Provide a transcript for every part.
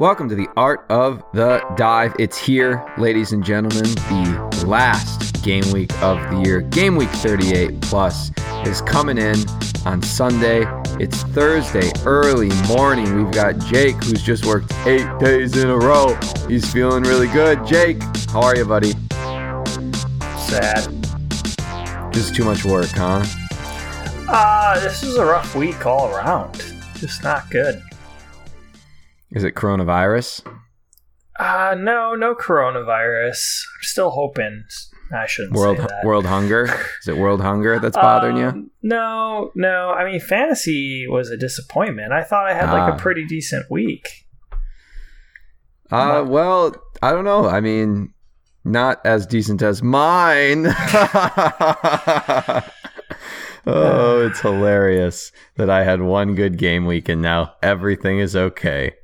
Welcome to the Art of the Dive. It's here, ladies and gentlemen, the last game week of the year. Game week 38 plus is coming in on Sunday. It's Thursday, early morning. We've got Jake, who's just worked eight days in a row. He's feeling really good. Jake, how are you, buddy? Sad. Just too much work, huh? Uh, this is a rough week all around. Just not good. Is it coronavirus? Uh, no, no coronavirus. I'm still hoping. I shouldn't World say that. world hunger? Is it world hunger that's bothering you? Um, No, no. I mean, fantasy was a disappointment. I thought I had like Ah. a pretty decent week. Uh, well, I don't know. I mean, not as decent as mine. oh, it's hilarious that I had one good game week and now everything is okay.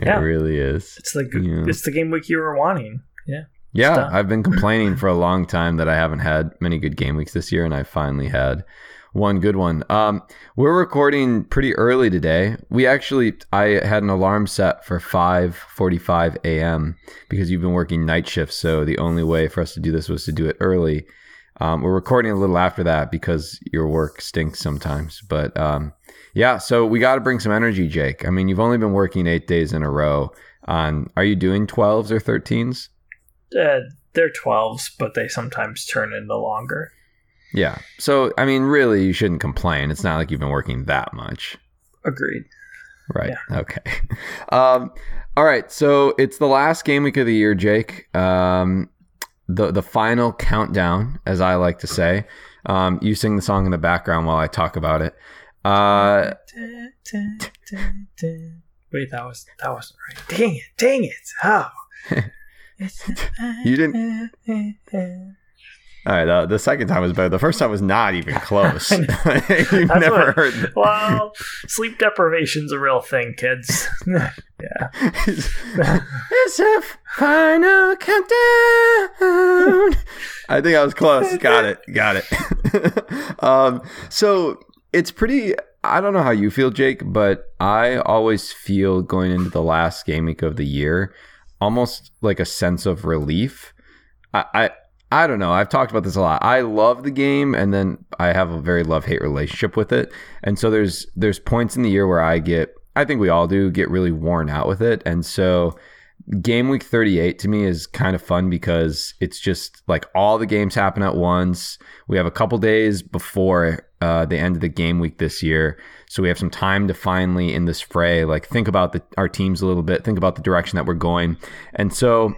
It Yeah. really is. It's the g Yeah. it's the game week you were wanting. Yeah. Yeah. I've been complaining for a long time that I haven't had many good game weeks this year, and I finally had one good one. Um, we're recording pretty early today. We actually, I had an alarm set for 5:45 a.m. because you've been working night shifts, so the only way for us to do this was to do it early. Um, we're recording a little after that because your work stinks sometimes, but um, yeah. So we got to bring some energy, Jake. I mean, you've only been working eight days in a row. On, are you doing 12s or 13s? Uh, they're 12s, but they sometimes turn into longer. Yeah. So, I mean, really, you shouldn't complain. It's not like you've been working that much. Agreed. Right. Okay. Um, all right. So it's the last game week of the year, Jake. Um, the the final countdown, as I like to say. Um, you sing the song in the background while I talk about it. Uh, Wait, that was that wasn't right. Dang it! Dang it! Oh. You didn't- all right. The, the second time was better. The first time was not even close. That's never what- heard. Well, sleep deprivation's a real thing, kids. yeah. it's a final countdown. I think I was close. Got it. Got it. um, so it's pretty. I don't know how you feel, Jake, but I always feel going into the last game week of the year almost like a sense of relief. I, I I don't know. I've talked about this a lot. I love the game, and then I have a very love hate relationship with it. And so there's there's points in the year where I get, I think we all do, get really worn out with it. And so game week 38 to me is kind of fun because it's just like all the games happen at once. We have a couple days before uh, the end of the game week this year. So we have some time to finally in this fray, like think about the, our teams a little bit, think about the direction that we're going. And so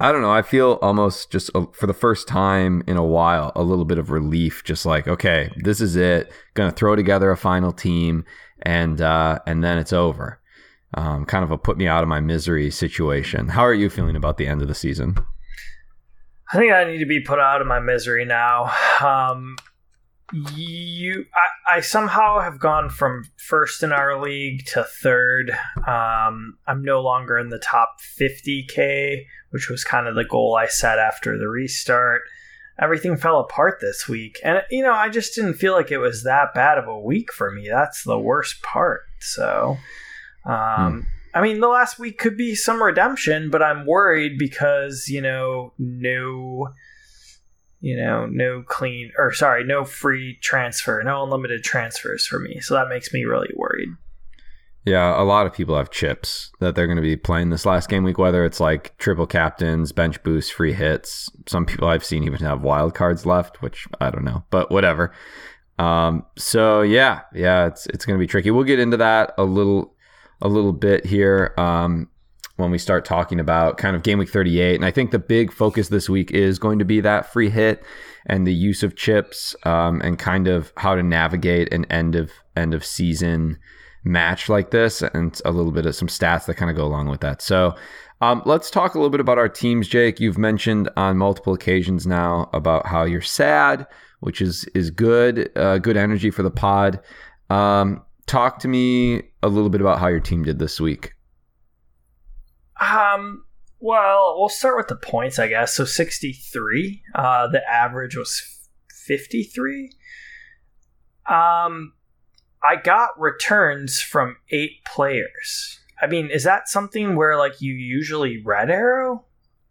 I don't know. I feel almost just uh, for the first time in a while, a little bit of relief. Just like, okay, this is it. Going to throw together a final team, and uh, and then it's over. Um, kind of a put me out of my misery situation. How are you feeling about the end of the season? I think I need to be put out of my misery now. Um, you, I, I somehow have gone from first in our league to third. Um, I'm no longer in the top 50k, which was kind of the goal I set after the restart. Everything fell apart this week, and you know I just didn't feel like it was that bad of a week for me. That's the worst part. So, um, I mean, the last week could be some redemption, but I'm worried because you know no you know, no clean or sorry, no free transfer, no unlimited transfers for me. So that makes me really worried. Yeah, a lot of people have chips that they're going to be playing this last game week, whether it's like triple captains, bench boosts, free hits. Some people I've seen even have wild cards left, which I don't know, but whatever. Um, so yeah, yeah, it's it's going to be tricky. We'll get into that a little a little bit here um, when we start talking about kind of game week 38. And I think the big focus this week is going to be that free hit and the use of chips um, and kind of how to navigate an end of end of season match like this and a little bit of some stats that kind of go along with that. So um, let's talk a little bit about our teams, Jake. You've mentioned on multiple occasions now about how you're sad, which is is good, uh, good energy for the pod. Um, talk to me a little bit about how your team did this week. Um, well, we'll start with the points, I guess. So 63. Uh, the average was 53. Um, I got returns from eight players. I mean, is that something where like you usually red arrow?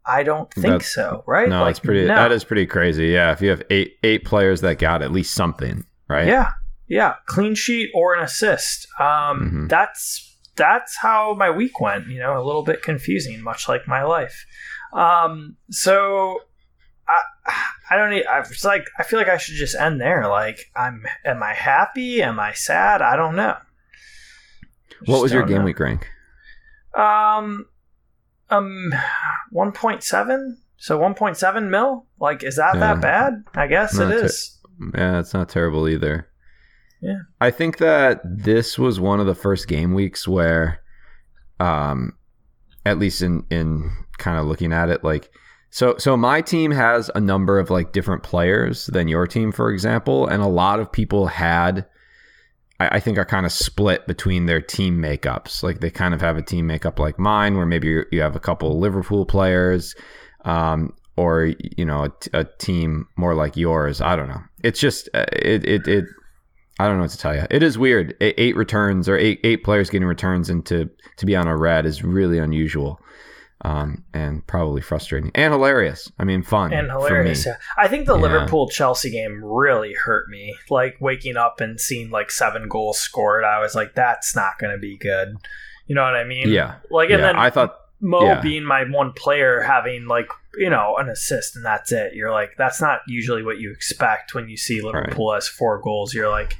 I don't think That's- so, right? No, like, it's pretty. no. That is pretty crazy. Yeah, if you have eight eight players that got at least something, right? Yeah, yeah, clean sheet or an assist. Um, Mhm. That's that's how my week went. You know, a little bit confusing, much like my life. Um, so I I don't. Need, I was like, I feel like I should just end there. Like, I'm. Am I happy? Am I sad? I don't know. What was your game know. week rank? Um, um, one point seven. So one point seven mil. Like, is that Yeah. that bad? I guess Not it ter- Yeah, it's not terrible either. Yeah. I think that this was one of the first game weeks where, um, at least in in kind of looking at it, like so so my team has a number of like different players than your team, for example, and a lot of people had. I I think are kind of split between their team makeups. Like they kind of have a team makeup like mine, where maybe you- have a couple Liverpool players, um, or you know a team more like yours. I don't know. It's just uh, it it it. I don't know what to tell you. It is weird. Eight returns or eight eight players getting returns and to to be on a red is really unusual, um, and probably frustrating and hilarious. I mean, fun and hilarious. Yeah. I think the Yeah. Liverpool Chelsea game really hurt me. Like waking up and seeing like seven goals scored, I was like, that's not going to be good. You know what I mean? Yeah, Like, and yeah. then I thought Mo being my one player having like you know an assist and that's it. You're like, that's not usually what you expect when you see Liverpool as four goals. You're like.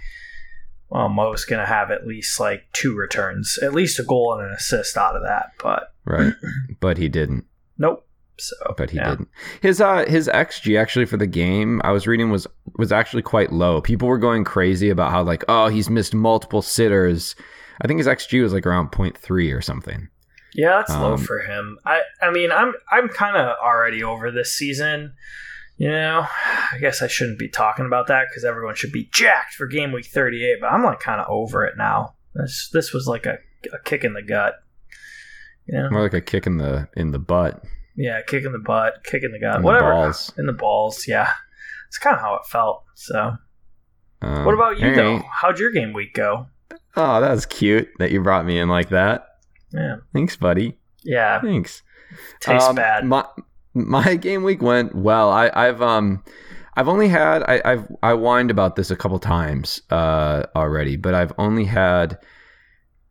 Well, Mo's gonna have at least like two returns, at least a goal and an assist out of that. But right, but he didn't. nope. So, but he yeah. didn't. His uh his xG actually for the game I was reading was was actually quite low. People were going crazy about how like oh he's missed multiple sitters. I think his xG was like around 0.3 or something. Yeah, that's low Um, for him. I I mean, I'm I'm kind of already over this season. You know, I guess I shouldn't be talking about that because everyone should be jacked for game week 38. But I'm like kind of over it now. This this was like a, a kick in the gut. You know, More like a kick in the in the butt. yeah, kick in the butt, kick in the gut, In the whatever. balls. In the balls, yeah. It's kind of how it felt. So, Um, what about you all though? How'd your game week go? Oh, that was cute that you brought me in like that. Yeah, Thanks, buddy. yeah, Thanks. tastes Um, bad. My my game week went well. I, I've um I've only had I, I've I whined about this a couple times uh already, but I've only had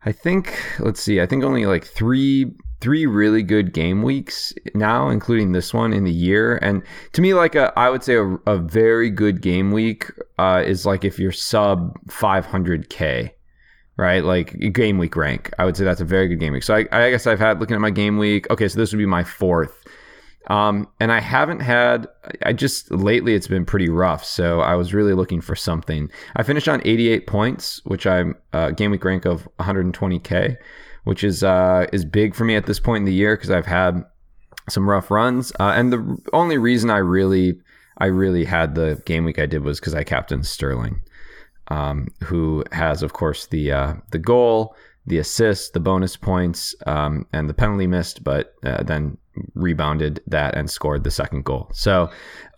I think let's see, I think only like three three really good game weeks now, including this one in the year. And to me, like a I would say a, a very good game week uh, is like if you're sub 500k right? Like game week rank. I would say that's a very good game week. So I, I guess I've had looking at my game week. Okay, so this would be my fourth. Um, and I haven't had. I just lately it's been pretty rough. So I was really looking for something. I finished on 88 points, which I'm uh, game week rank of 120k, which is uh, is big for me at this point in the year because I've had some rough runs. Uh, and the only reason I really I really had the game week I did was because I captained Sterling um, who has, of course, the uh, the goal, the assist, the bonus points, um, and the penalty missed, but uh, then rebounded that and scored the second goal. So,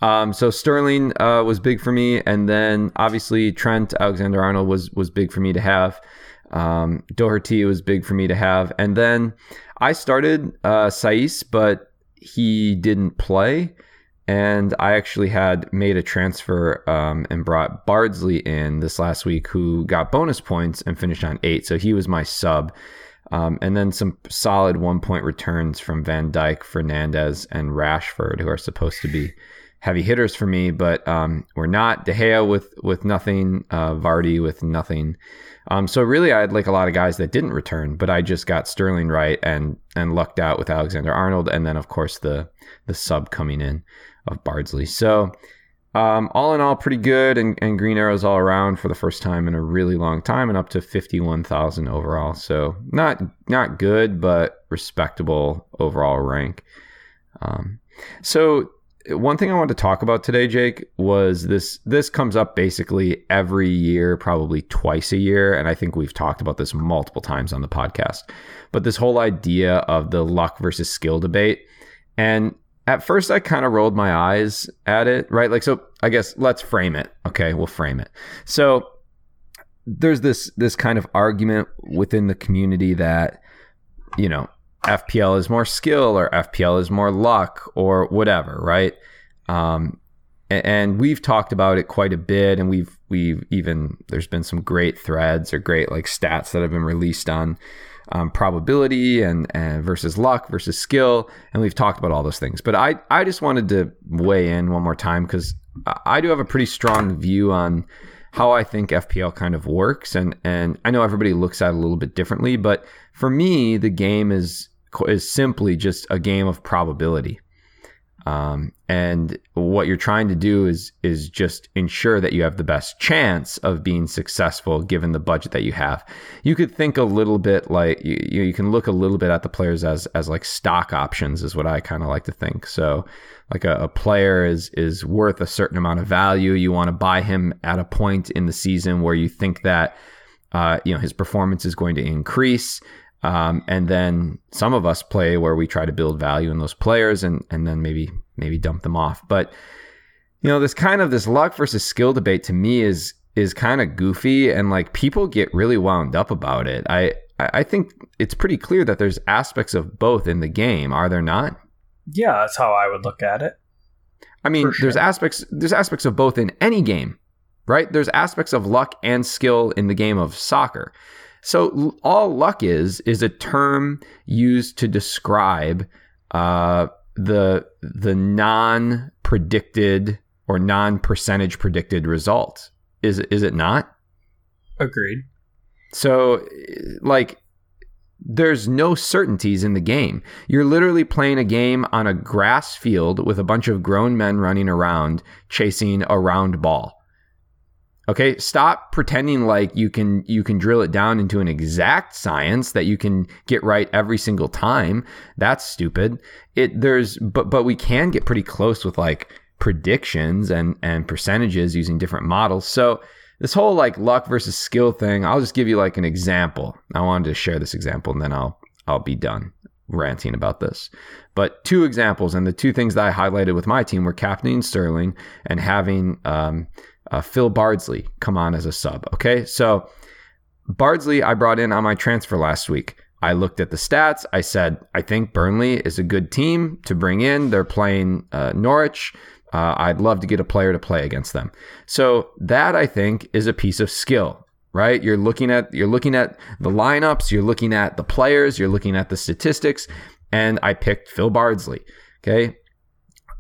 um, so Sterling uh, was big for me, and then obviously Trent Alexander Arnold was was big for me to have. Um, Doherty was big for me to have, and then I started uh, but he didn't play and I actually had made a transfer um, and brought Bardsley in this last week, who got bonus points and finished on eight. So he was my sub. Um, and then some solid one point returns from Van Dijk, Fernandez, and Rashford, who are supposed to be heavy hitters for me, but um, we're not. De Gea with with nothing, uh, Vardy with nothing. Um, so really, I had like a lot of guys that didn't return, but I just got Sterling right and and lucked out with Alexander Arnold, and then of course the the sub coming in of Bardsley. So um, all in all, pretty good, and, and green arrows all around for the first time in a really long time, and up to fifty one thousand overall. So not not good, but respectable overall rank. Um, so one thing I wanted to talk about today, Jake, was this. This comes up basically every year, probably twice a year, and I think we've talked about this multiple times on the podcast. But this whole idea of the luck versus skill debate, and at first I kind of rolled my eyes at it, right? Like, so I guess let's frame it. Okay, we'll frame it. So there's this this kind of argument within the community that you know FPL is more skill or FPL is more luck or whatever, right? Um, and, we've talked about it quite a bit, and we've we've even there's been some great threads or great like stats that have been released on um, probability and, and versus luck versus skill, and we've talked about all those things. But I I just wanted to weigh in one more time because I do have a pretty strong view on how I think FPL kind of works, and and I know everybody looks at it a little bit differently, but for me, the game is is simply just a game of probability. Um, and what you're trying to do is is just ensure that you have the best chance of being successful given the budget that you have. You could think a little bit like you, you can look a little bit at the players as as like stock options is what I kind of like to think. So like a, a, player is is worth a certain amount of value. You want to buy him at a point in the season where you think that uh, you know his performance is going to increase. Um, and then some of us play where we try to build value in those players and and then maybe maybe dump them off. But you know, this kind of this luck versus skill debate to me is is kind of goofy and like people get really wound up about it. I I think it's pretty clear that there's aspects of both in the game, are there not? Yeah, that's how I would look at it. I mean, sure. there's aspects there's aspects of both in any game, right? There's aspects of luck and skill in the game of soccer. So all luck is is a term used to describe uh, the the non predicted or non percentage predicted result. Is is it not? Agreed. So like there's no certainties in the game. You're literally playing a game on a grass field with a bunch of grown men running around chasing a round ball. Okay, stop pretending like you can you can drill it down into an exact science that you can get right every single time. That's stupid. It there's but but we can get pretty close with like predictions and and percentages using different models. So this whole like luck versus skill thing, I'll just give you like an example. I wanted to share this example and then I'll I'll be done ranting about this. But two examples, and the two things that I highlighted with my team were captaining Sterling and having um, uh, Phil Bardsley come on as a sub. Okay, so Bardsley I brought in on my transfer last week. I looked at the stats. I said, I think Burnley is a good team to bring in. They're playing uh, Norwich. Uh, I'd love to get a player to play against them. So that I think is a piece of skill, right? You're looking at you're looking at the lineups, you're looking at the players, you're looking at the statistics, and I picked Phil Bardsley. Okay,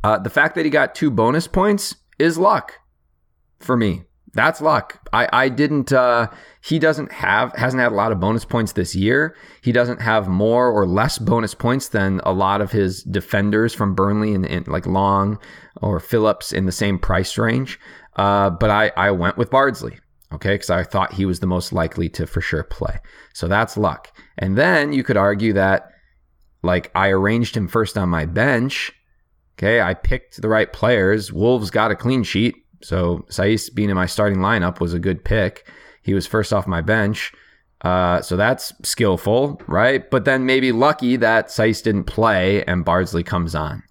uh, the fact that he got two bonus points is luck for me. That's luck. I, I didn't uh, he doesn't have hasn't had a lot of bonus points this year. He doesn't have more or less bonus points than a lot of his defenders from Burnley and, like Long or Phillips in the same price range. Uh, but I, I went with Bardsley, okay, because I thought he was the most likely to for sure play. So that's luck. And then you could argue that like I arranged him first on my bench. Okay, I picked the right players. Wolves got a clean sheet. So Saiss being in my starting lineup was a good pick. He was first off my bench. Uh, so that's skillful, right? But then maybe lucky that Saiss didn't play and Bardsley comes on,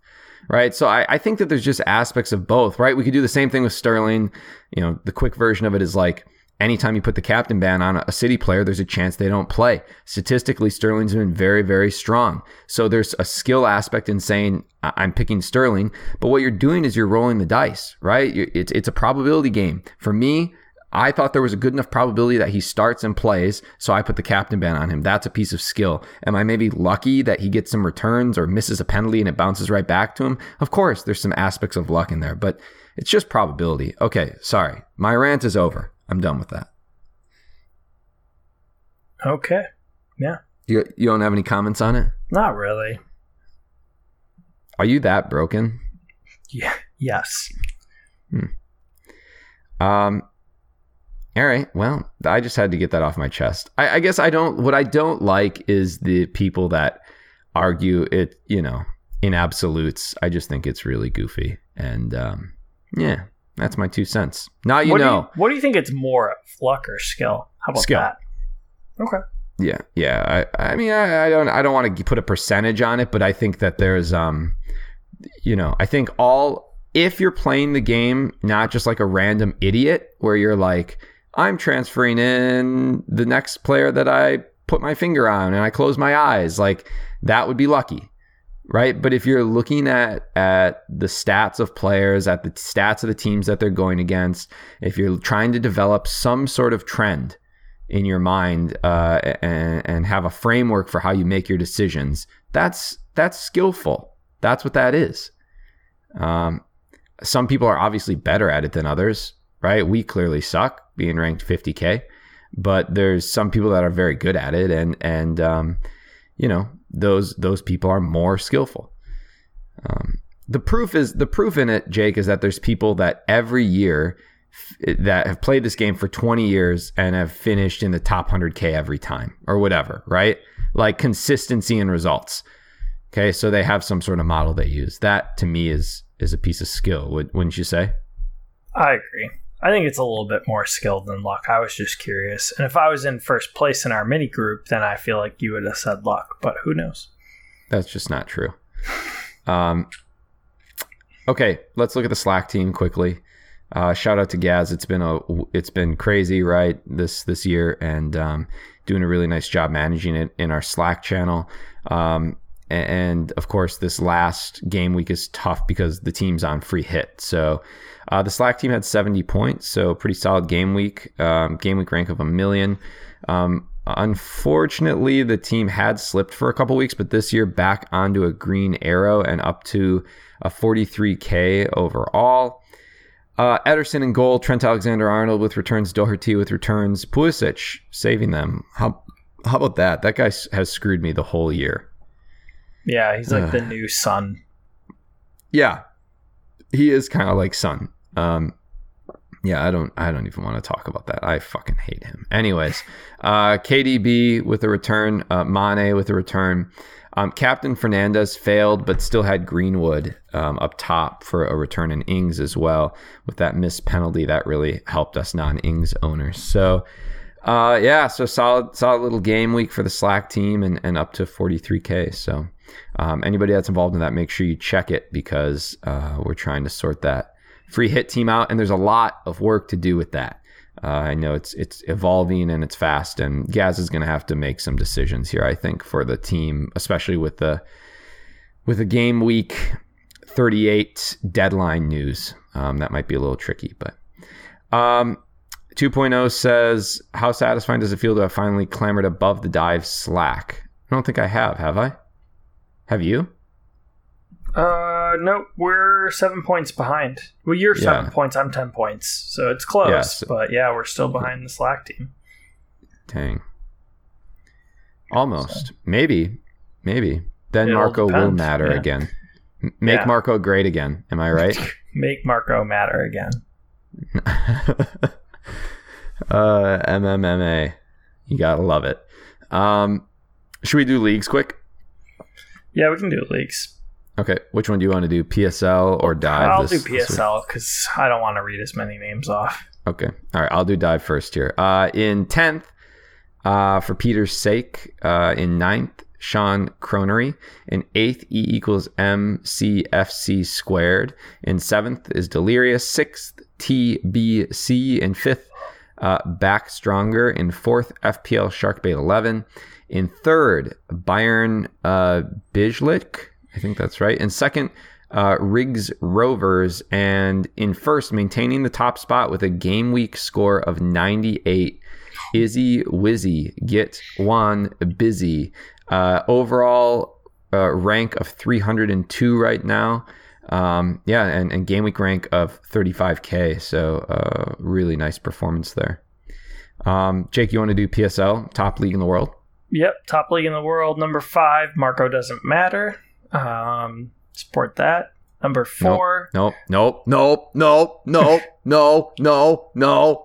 right? So I, I think that there's just aspects of both, right? We could do the same thing with Sterling. You know, the quick version of it is like anytime you put the captain ban on a city player, there's a chance they don't play. Statistically, Sterling's been very, very strong. So there's a skill aspect in saying I'm picking Sterling, but what you're doing is you're rolling the dice, right? It's it's a probability game. For me, I thought there was a good enough probability that he starts and plays, so I put the captain ban on him. That's a piece of skill. Am I maybe lucky that he gets some returns or misses a penalty and it bounces right back to him? Of course, there's some aspects of luck in there, but it's just probability. Okay, sorry. My rant is over. I'm done with that. Okay. Yeah. You you don't have any comments on it? Not really. Are you that broken? Yeah. Yes. Hmm. Um. All right. Well, I just had to get that off my chest. I, I guess I don't. What I don't like is the people that argue it. You know, in absolutes. I just think it's really goofy. And um, yeah, that's my two cents. Now you what know. Do you, what do you think it's more luck or skill? How about skill. that? Okay. Yeah, yeah. I, I mean, I, I don't, I don't want to put a percentage on it, but I think that there's, um, you know, I think all if you're playing the game not just like a random idiot where you're like, I'm transferring in the next player that I put my finger on and I close my eyes. Like that would be lucky. Right. But if you're looking at at the stats of players, at the stats of the teams that they're going against, if you're trying to develop some sort of trend in your mind uh, and, and have a framework for how you make your decisions, that's that's skillful. That's what that is. Um, some people are obviously better at it than others, right? We clearly suck being ranked 50k, but there's some people that are very good at it, and and um, you know those those people are more skillful. Um, the proof is the proof in it, Jake, is that there's people that every year that have played this game for 20 years and have finished in the top 100k every time or whatever, right? Like consistency and results. Okay, so they have some sort of model they use. That to me is is a piece of skill, wouldn't you say? I agree. I think it's a little bit more skill than luck. I was just curious. And if I was in first place in our mini group, then I feel like you would have said luck, but who knows? That's just not true. Um, okay, let's look at the Slack team quickly. Uh, shout out to Gaz. It's been a it's been crazy, right? This this year, and um, doing a really nice job managing it in our Slack channel. Um, and of course, this last game week is tough because the team's on free hit. So uh, the Slack team had 70 points, so pretty solid game week. Um, game week rank of a million. Um, unfortunately, the team had slipped for a couple weeks, but this year back onto a green arrow and up to a 43k overall. Uh, Ederson in goal, Trent Alexander Arnold with returns, Doherty with returns, Pulisic saving them. How how about that? That guy has screwed me the whole year. Yeah, he's like the new Son. Yeah, he is kind of like Son. Um, yeah, I don't, I don't even want to talk about that. I fucking hate him. Anyways, uh, KDB with a return, uh, Mane with a return. Um, Captain Fernandez failed, but still had Greenwood um, up top for a return in Ings as well. With that missed penalty, that really helped us non-Ings owners. So, uh, yeah, so solid, solid little game week for the Slack team, and, and up to 43k. So, um, anybody that's involved in that, make sure you check it because uh, we're trying to sort that free hit team out, and there's a lot of work to do with that. Uh, I know it's it's evolving and it's fast, and Gaz is going to have to make some decisions here. I think for the team, especially with the with the game week 38 deadline news, um, that might be a little tricky. But um, 2.0 says, "How satisfying does it feel to have finally clambered above the dive slack?" I don't think I have. Have I? Have you? Uh, no, we're seven points behind. Well, you're seven yeah. points. I'm ten points, so it's close. Yeah, so, but yeah, we're still behind the Slack team. Dang. Almost. So. Maybe. Maybe. Then It'll Marco depend. will matter yeah. again. Make Marco great again. Am I right? Make Marco matter again. uh, MMMA. You gotta love it. Um, should we do leagues quick? Yeah, we can do leagues. Okay, which one do you want to do, PSL or dive? I'll this, do PSL because I don't want to read as many names off. Okay, all right, I'll do dive first here. Uh, in tenth, uh, for Peter's sake, uh, in ninth, Sean Cronery. In eighth, E equals MCFC squared. In seventh is Delirious. Sixth, TBC. In fifth, uh, Back Stronger. In fourth, FPL Sharkbait 11. In third, Bayern uh, Bijlik. I think that's right. In second, uh, Riggs Rovers. And in first, maintaining the top spot with a game week score of 98. Izzy Wizzy, get one busy. Uh, overall uh, rank of 302 right now. Um, yeah, and, and game week rank of 35k. So uh, really nice performance there. Um, Jake, you want to do PSL, top league in the world? Yep, top league in the world. Number five, Marco doesn't matter. Um, support that. Number four. Nope, nope, nope, nope, nope, no, no, no.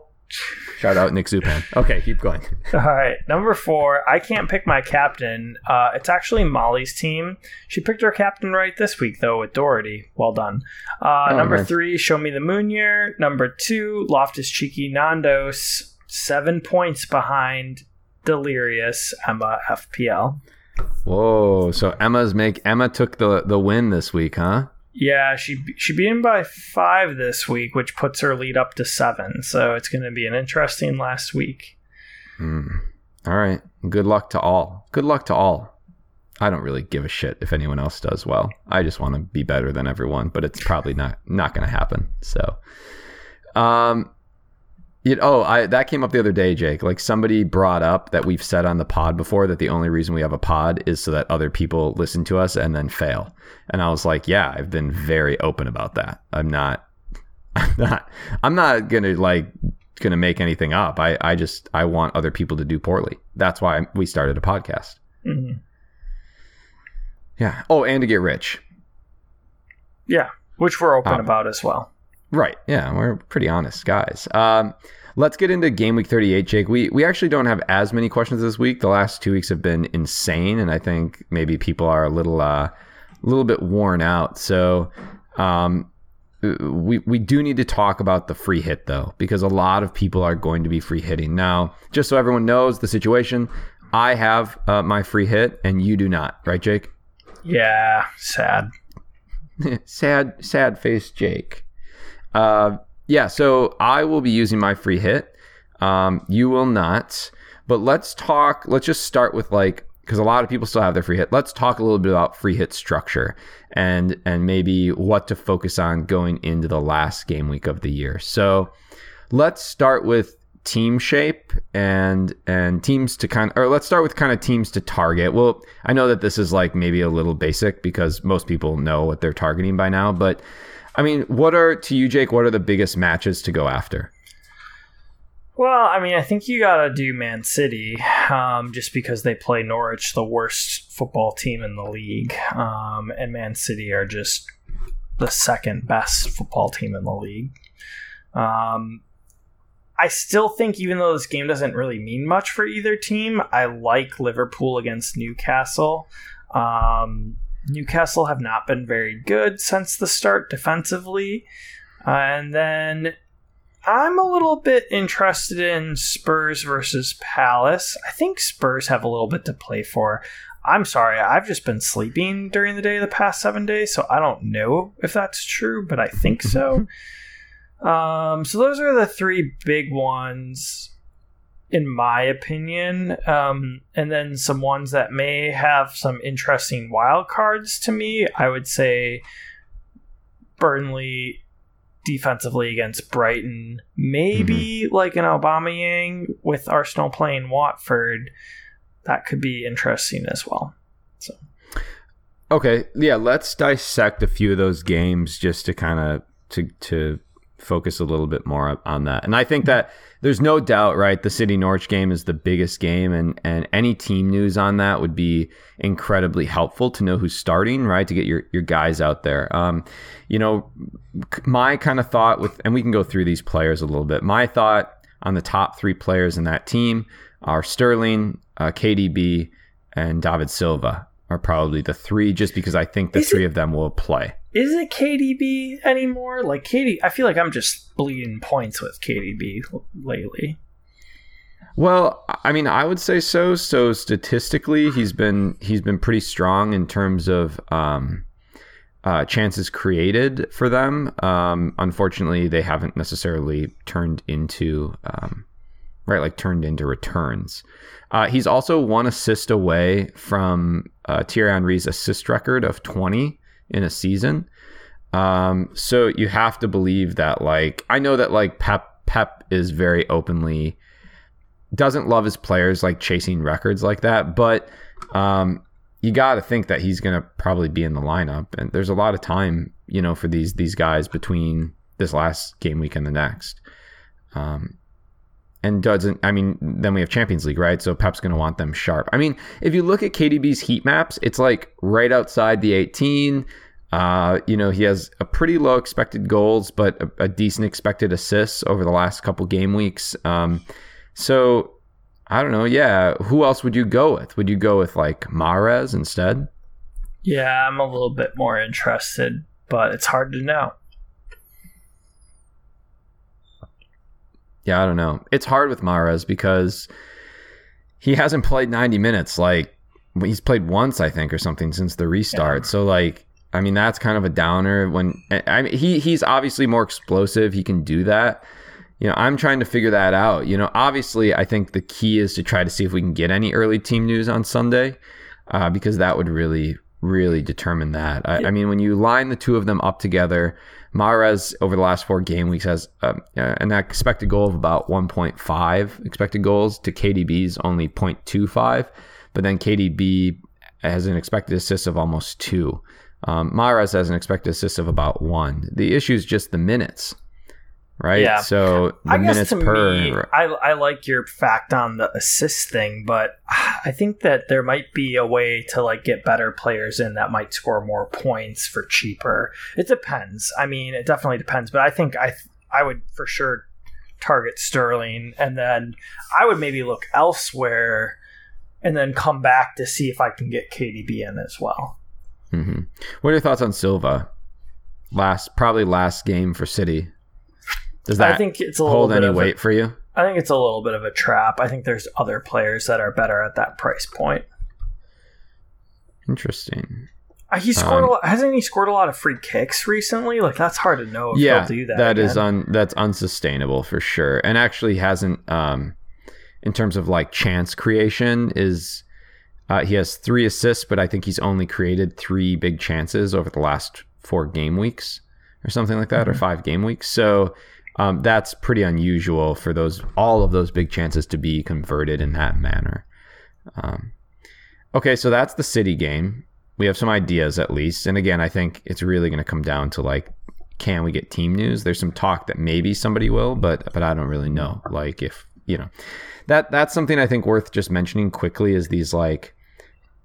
Shout out Nick Zupan. Okay, keep going. All right, number four. I can't pick my captain. Uh, it's actually Molly's team. She picked her captain right this week, though, with Doherty. Well done. Uh, oh, number nice. three, Show Me the Moon Year. Number two, Loftus Cheeky Nandos. Seven points behind Delirious Emma FPL. Whoa! So Emma's make Emma took the the win this week, huh? Yeah, she she beat him by five this week, which puts her lead up to seven. So it's going to be an interesting last week. Mm. All right. Good luck to all. Good luck to all. I don't really give a shit if anyone else does well. I just want to be better than everyone, but it's probably not not going to happen. So, um, you know, oh, I that came up the other day, Jake. Like somebody brought up that we've said on the pod before that the only reason we have a pod is so that other people listen to us and then fail. And I was like, yeah, I've been very open about that. I'm not, I'm not, I'm not gonna like gonna make anything up. I I just I want other people to do poorly. That's why we started a podcast. Mm-hmm. Yeah. Oh, and to get rich. Yeah, which we're open um, about as well. Right. Yeah, we're pretty honest guys. Um, let's get into game week 38, Jake. We we actually don't have as many questions this week. The last two weeks have been insane, and I think maybe people are a little uh, a little bit worn out. So um, we we do need to talk about the free hit though, because a lot of people are going to be free hitting now. Just so everyone knows the situation, I have uh, my free hit, and you do not, right, Jake? Yeah, sad. sad, sad face, Jake. Uh, yeah, so I will be using my free hit. Um, you will not. But let's talk. Let's just start with like because a lot of people still have their free hit. Let's talk a little bit about free hit structure and and maybe what to focus on going into the last game week of the year. So let's start with team shape and and teams to kind or let's start with kind of teams to target. Well, I know that this is like maybe a little basic because most people know what they're targeting by now, but I mean, what are to you, Jake? What are the biggest matches to go after? Well, I mean, I think you got to do Man City um, just because they play Norwich, the worst football team in the league. Um, and Man City are just the second best football team in the league. Um, I still think, even though this game doesn't really mean much for either team, I like Liverpool against Newcastle. Um, Newcastle have not been very good since the start defensively. Uh, and then I'm a little bit interested in Spurs versus Palace. I think Spurs have a little bit to play for. I'm sorry, I've just been sleeping during the day the past seven days, so I don't know if that's true, but I think so. um, so those are the three big ones in my opinion. Um, and then some ones that may have some interesting wild cards to me. I would say Burnley defensively against Brighton, maybe mm-hmm. like an Aubameyang with Arsenal playing Watford. That could be interesting as well. So. Okay, yeah, let's dissect a few of those games just to kind of to to focus a little bit more on that. And I think that there's no doubt, right? The City Norwich game is the biggest game, and and any team news on that would be incredibly helpful to know who's starting, right? To get your your guys out there. Um, you know, my kind of thought with, and we can go through these players a little bit. My thought on the top three players in that team are Sterling, uh, KDB, and David Silva are probably the three, just because I think the is three it, of them will play. Is it KDB anymore? Like KD, I feel like I'm just bleeding points with KDB lately. Well, I mean, I would say so. So statistically, he's been he's been pretty strong in terms of um, uh, chances created for them. Um, unfortunately, they haven't necessarily turned into um, right, like turned into returns. Uh, he's also one assist away from uh, Thierry Henry's assist record of 20 in a season. Um, so you have to believe that, like, I know that, like, Pep Pep is very openly doesn't love his players like chasing records like that, but um, you got to think that he's going to probably be in the lineup. And there's a lot of time, you know, for these these guys between this last game week and the next. Um, and doesn't I mean then we have Champions League, right? So Pep's going to want them sharp. I mean, if you look at KDB's heat maps, it's like right outside the 18. Uh, you know, he has a pretty low expected goals, but a, a decent expected assists over the last couple game weeks. Um, so I don't know. Yeah, who else would you go with? Would you go with like Mahrez instead? Yeah, I'm a little bit more interested, but it's hard to know. Yeah, I don't know. It's hard with Mahrez because he hasn't played 90 minutes. Like he's played once, I think, or something since the restart. Yeah. So like, I mean, that's kind of a downer. When I mean, he he's obviously more explosive. He can do that. You know, I'm trying to figure that out. You know, obviously, I think the key is to try to see if we can get any early team news on Sunday, uh, because that would really really determine that. I, I, mean, when you line the two of them up together, Mahrez over the last four game weeks has uh, an expected goal of about 1.5 expected goals to KDB's only 0.25, but then KDB has an expected assist of almost two. Um, Mahrez has an expected assist of about one. The issue is just the minutes right? Yeah. So the I minutes per. Me, I, I like your fact on the assist thing, but I think that there might be a way to like get better players in that might score more points for cheaper. It depends. I mean, it definitely depends, but I think I I would for sure target Sterling, and then I would maybe look elsewhere, and then come back to see if I can get KDB in as well. Mm-hmm. What are your thoughts on Silva? Last, probably last game for City. Does that I think it's a hold any weight a, for you? I think it's a little bit of a trap. I think there's other players that are better at that price point. Interesting. Uh, he scored um, a lot, hasn't he scored a lot of free kicks recently? Like that's hard to know. yeah, do that. That is un that's unsustainable for sure, and actually hasn't. Um, in terms of like chance creation, is uh, he has three assists, but I think he's only created three big chances over the last four game weeks or something like that, mm-hmm. or five game weeks. So um, that's pretty unusual for those all of those big chances to be converted in that manner. Um, okay, so that's the city game. We have some ideas at least, and again, I think it's really going to come down to like, can we get team news? There's some talk that maybe somebody will, but but I don't really know. Like if you know, that that's something I think worth just mentioning quickly is these like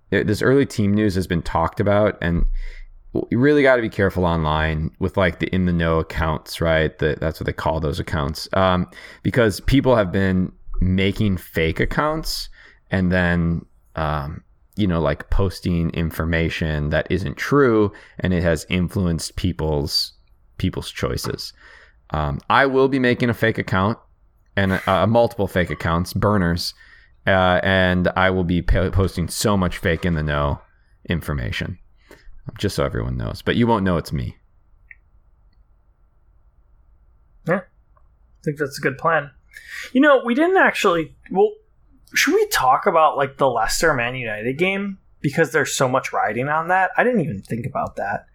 this early team news has been talked about and you really got to be careful online with like the in the know accounts, right? The, that's what they call those accounts, um, because people have been making fake accounts and then um, you know like posting information that isn't true, and it has influenced people's people's choices. Um, I will be making a fake account and uh, multiple fake accounts, burners, uh, and I will be posting so much fake in the know information just so everyone knows. But you won't know it's me. Yeah, I think that's a good plan. You know, we didn't actually. Well, should we talk about like the Leicester Man United game because there's so much riding on that? I didn't even think about that.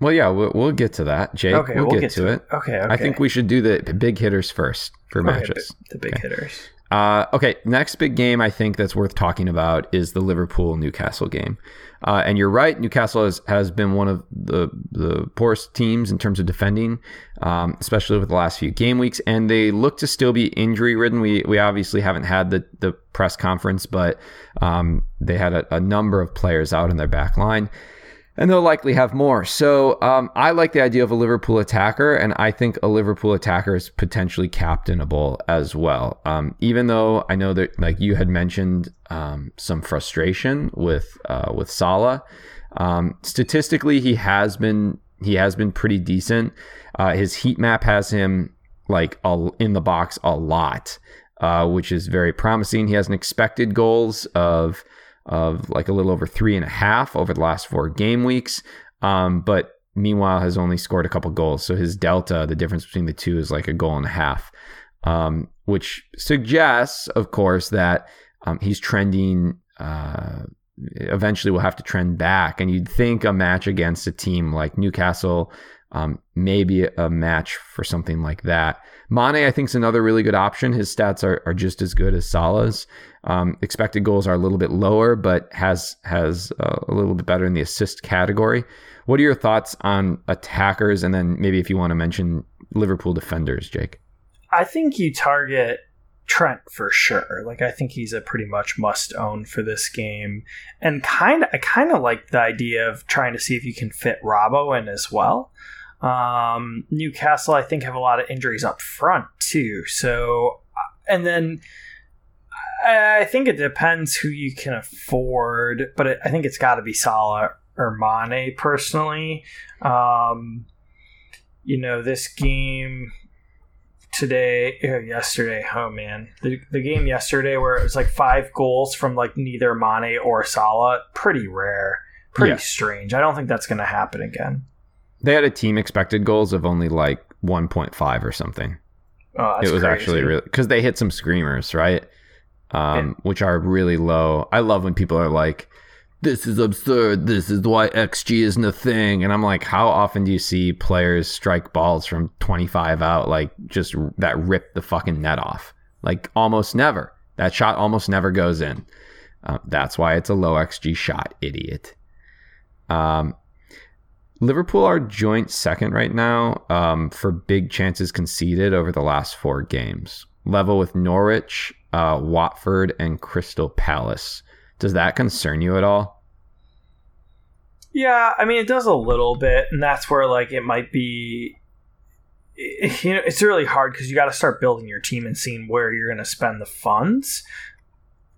Well, yeah, we'll, we'll get to that, Jake. Okay, we'll, we'll get, get, to, it. it. Okay, okay, I think we should do the big hitters first for okay, matches. The big okay. hitters. Uh, okay, next big game I think that's worth talking about is the Liverpool Newcastle game. Uh, and you're right, Newcastle has, has been one of the, the poorest teams in terms of defending, um, especially over the last few game weeks. And they look to still be injury ridden. We we obviously haven't had the, the press conference, but um, they had a, a number of players out in their back line and they'll likely have more. So um, I like the idea of a Liverpool attacker, and I think a Liverpool attacker is potentially captainable as well. Um, even though I know that, like you had mentioned, um, some frustration with uh, with Salah. Um, statistically, he has been he has been pretty decent. Uh, his heat map has him like a, in the box a lot, uh, which is very promising. He has an expected goals of of like a little over three and a half over the last four game weeks. Um, but meanwhile has only scored a couple goals. So his delta, the difference between the two, is like a goal and a half, um, which suggests, of course, that um, he's trending. Uh, eventually, will have to trend back, and you'd think a match against a team like Newcastle, um, maybe a match for something like that. Mane, I think, is another really good option. His stats are, are just as good as Salah's. Um, expected goals are a little bit lower, but has has uh, a little bit better in the assist category. What are your thoughts on attackers, and then maybe if you want to mention Liverpool defenders, Jake? I think you target Trent for sure. Like I think he's a pretty much must own for this game, and kind of I kind of like the idea of trying to see if you can fit Robbo in as well. Um, Newcastle, I think, have a lot of injuries up front too. So, and then I think it depends who you can afford, but it, I think it's got to be Salah or Mane personally. Um, you know, this game today or yesterday, oh man, the, the game yesterday where it was like five goals from like neither Mane or Salah, pretty rare. pretty Yeah. strange. I don't think that's going to happen again. They had a team expected goals of only like 1.5 or something. Oh, it was crazy. actually really because they hit some screamers, right? Um, which are really low. I love when people are like, "This is absurd. This is why XG isn't a thing." And I'm like, how often do you see players strike balls from 25 out, like just that rip the fucking net off? Like almost never. That shot almost never goes in. Uh, that's why it's a low XG shot, idiot. Um, Liverpool are joint second right now um, for big chances conceded over the last four games, level with Norwich, uh, Watford, and Crystal Palace. Does that concern you at all? Yeah, I mean it does a little bit, and that's where like it might be. You know, it's really hard because you got to start building your team and seeing where you're going to spend the funds.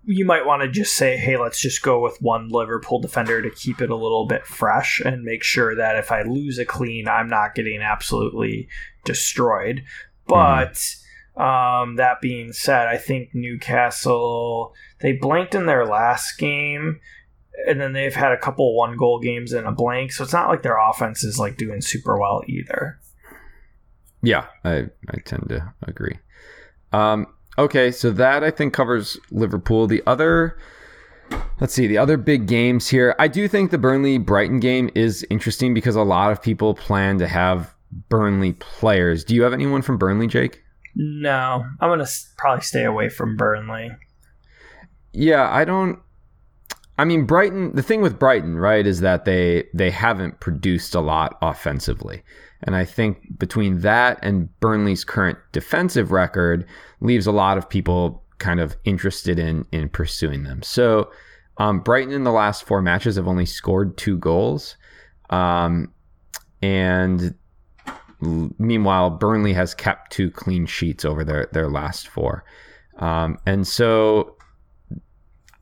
You might want to just say, "Hey, let's just go with one Liverpool defender to keep it a little bit fresh and make sure that if I lose a clean, I'm not getting absolutely destroyed." But um, that being said, I think Newcastle they blanked in their last game and then they've had a couple one goal games and a blank, so it's not like their offense is like doing super well either. Yeah, I, I tend to agree. Um, okay, so that I think covers Liverpool. The other, let's see, the other big games here. I do think the Burnley Brighton game is interesting because a lot of people plan to have Burnley players. Do you have anyone from Burnley, Jake? No, I'm gonna probably stay away from Burnley. Yeah, I don't. I mean, Brighton. The thing with Brighton, right, is that they they haven't produced a lot offensively, and I think between that and Burnley's current defensive record leaves a lot of people kind of interested in in pursuing them. So, um, Brighton in the last four matches have only scored two goals, um, and meanwhile, Burnley has kept two clean sheets over their their last four, um, and so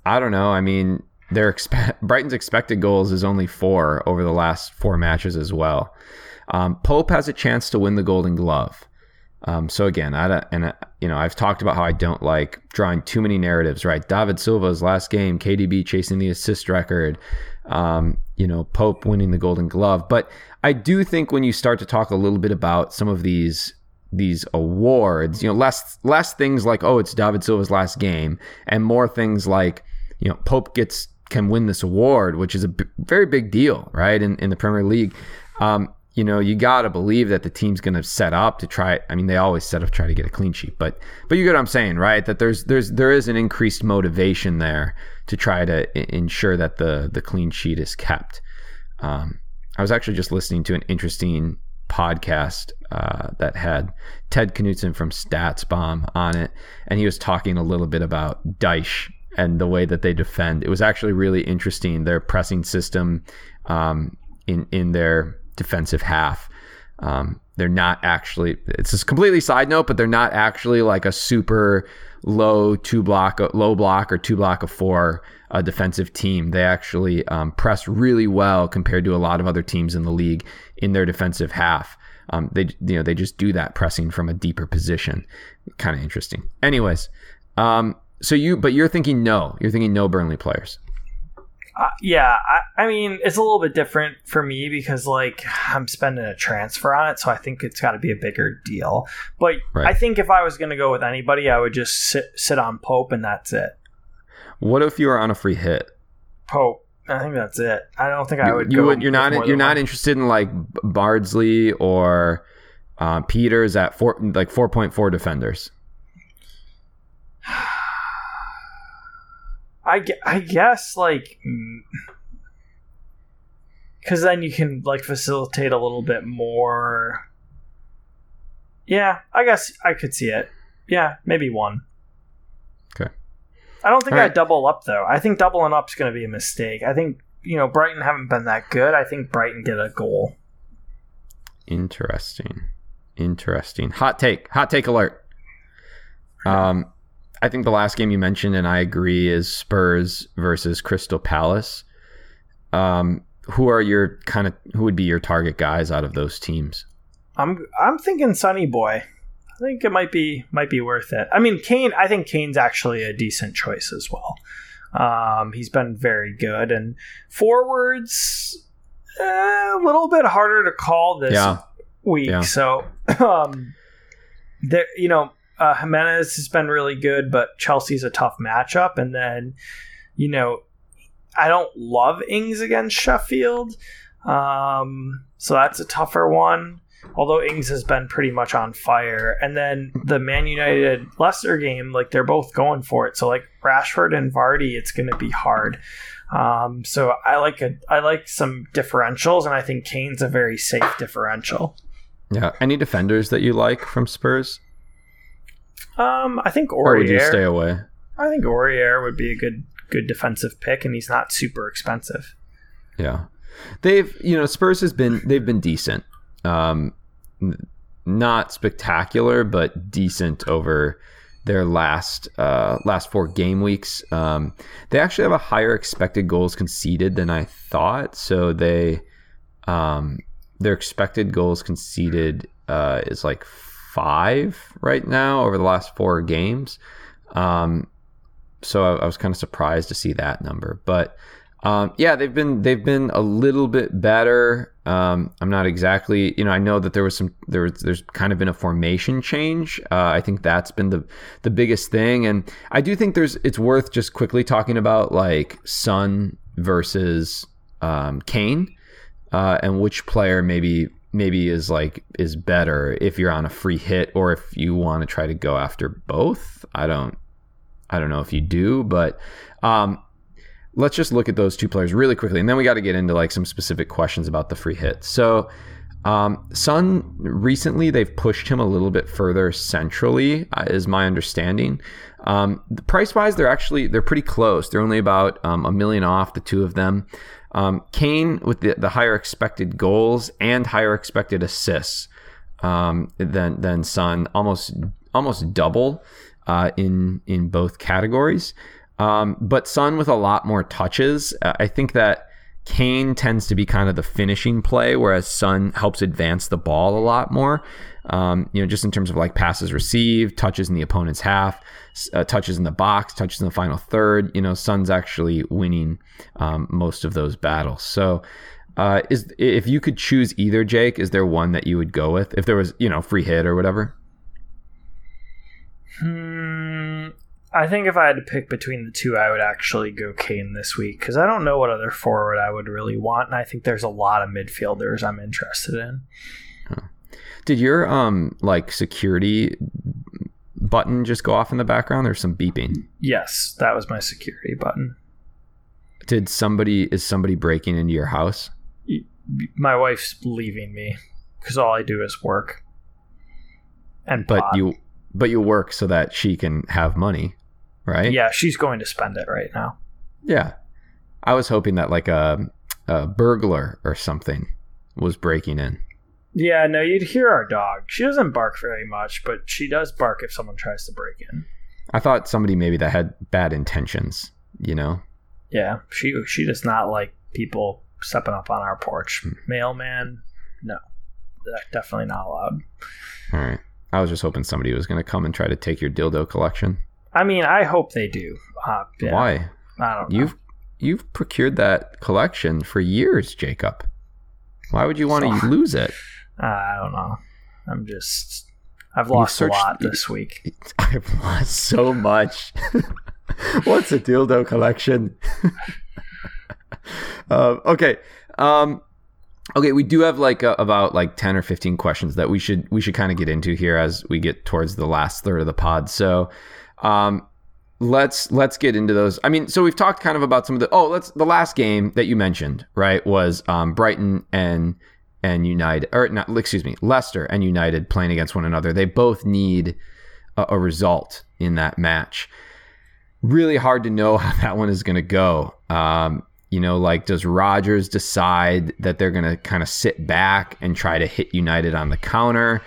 I don't know. I mean, their expe- Brighton's expected goals is only four over the last four matches as well. Um, Pope has a chance to win the Golden Glove. Um, so again, I don't, and uh, you know I've talked about how I don't like drawing too many narratives. Right, David Silva's last game, KDB chasing the assist record, um, you know Pope winning the Golden Glove. But I do think when you start to talk a little bit about some of these these awards, you know, less less things like oh it's David Silva's last game, and more things like you know Pope gets can win this award, which is a b- very big deal, right? In in the Premier League, um, you know, you got to believe that the team's to set up to try. I mean, they always set up to try to get a clean sheet, but but you get what I'm saying, right? That there's there's there is an increased motivation there to try to I- ensure that the the clean sheet is kept. Um, I was actually just listening to an interesting podcast uh, that had Ted Knutson from StatsBomb on it, and he was talking a little bit about Dyche and the way that they defend. It was actually really interesting their pressing system um, in in their defensive half. Um, they're not actually. It's a completely side note, but they're not actually like a super low two block, low block or two block of four uh, defensive team. They actually um, press really well compared to a lot of other teams in the league in their defensive half. Um, they you know they just do that pressing from a deeper position. Kind of interesting. Anyways, um, so you but you're thinking no. You're thinking no Burnley players. Uh, yeah, I, I mean it's a little bit different for me because like I'm spending a transfer on it, so I think it's got to be a bigger deal. But Right. I think if I was going to go with anybody, I would just sit sit on Pope and that's it. What if you are on a free hit? Pope. I think that's it. I don't think I would. you go would. You're not. You're not one. interested in like Bardsley or uh, Pieters at four, like four point four defenders. I, I guess like because then you can like facilitate a little bit more. Yeah, I guess I could see it. Yeah, maybe one. I don't think All I'd double up though. I think doubling up's going to be a mistake. I think you know Brighton haven't been that good. I think Brighton get a goal. Interesting. Interesting. Hot take. Hot take alert. Um, I think the last game you mentioned, and I agree, is Spurs versus Crystal Palace. Um, who are your kind of who would be your target guys out of those teams? I'm I'm thinking Sonny Boy. I think it might be might be worth it. I mean, Kane. I think Kane's actually a decent choice as well. Um, he's been very good, and forwards eh, a little bit harder to call this Yeah. week. Yeah. So, um, there, you know, uh, Jimenez has been really good, but Chelsea's a tough matchup, and then, you know, I don't love Ings against Sheffield, um, so that's a tougher one. Although Ings has been pretty much on fire, and then the Man United Leicester game, like they're both going for it. So like Rashford and Vardy, it's going to be hard. Um, so I like a I like some differentials, and I think Kane's a very safe differential. Yeah. Any defenders that you like from Spurs? Um, I think Or would you stay away? I think Aurier would be a good good defensive pick, and he's not super expensive. Yeah. They've, you know, Spurs has been they've been decent. Um not spectacular, but decent over their last uh last four game weeks. Um they actually have a higher expected goals conceded than I thought. So they um their expected goals conceded uh is like 5 right now over the last four games. Um so I, I was kind of surprised to see that number, but um, yeah, they've been they've been a little bit better. Um, I'm not exactly, you know, I know that there was some there there's kind of been a formation change. Uh, I think that's been the the biggest thing, and I do think there's it's worth just quickly talking about like Son versus um, Kane, uh, and which player maybe maybe is like is better if you're on a free hit or if you want to try to go after both. I don't I don't know if you do, but um, let's just look at those two players really quickly, and then we got to get into like some specific questions about the free hit. So, um, Son recently they've pushed him a little bit further centrally, uh, is my understanding. Um, price wise, they're actually they're pretty close. They're only about um, a million off the two of them. Um, Kane with the, the higher expected goals and higher expected assists um, than than Son, almost almost double uh, in in both categories. Um, but Son with a lot more touches. Uh, I think that Kane tends to be kind of the finishing play, whereas Son helps advance the ball a lot more. Um, you know, just in terms of like passes received, touches in the opponent's half, uh, touches in the box, touches in the final third. You know, Son's actually winning um, most of those battles. So, uh, is if you could choose either, Jake, is there one that you would go with if there was you know free hit or whatever? Hmm. I think if I had to pick between the two, I would actually go Kane this week because I don't know what other forward I would really want, and I think there's a lot of midfielders I'm interested in. Did your um like security button just go off in the background? There's some beeping. Yes, that was my security button. Did somebody is somebody breaking into your house? My wife's leaving me because all I do is work. And But pot. you but you work so that she can have money, right? yeah, she's going to spend it right now. Yeah. I was hoping that like a, a burglar or something was breaking in. Yeah, no, you'd hear our dog. She doesn't bark very much, but she does bark if someone tries to break in. I thought somebody maybe that had bad intentions, you know? Yeah, she she does not like people stepping up on our porch. Hmm. Mailman, no, definitely not allowed. All right. I was just hoping somebody was going to come and try to take your dildo collection. I mean, I hope they do. Uh, yeah, Why? I don't know. You've you've procured that collection for years, Jacob. Why would you want to lose it? Uh, I don't know. I'm just. I've lost a lot this week. I've lost so much. What's a dildo collection? uh, okay. Um, okay, we do have like uh, about like ten or fifteen questions that we should we should kind of get into here as we get towards the last third of the pod. So, um, let's let's get into those. I mean, so we've talked kind of about some of the oh, let's the last game that you mentioned right was um, Brighton and and United or not excuse me Leicester and United playing against one another. They both need a, a result in that match. Really hard to know how that one is going to go. Um, you know, like does Rodgers decide that they're going to kind of sit back and try to hit United on the counter?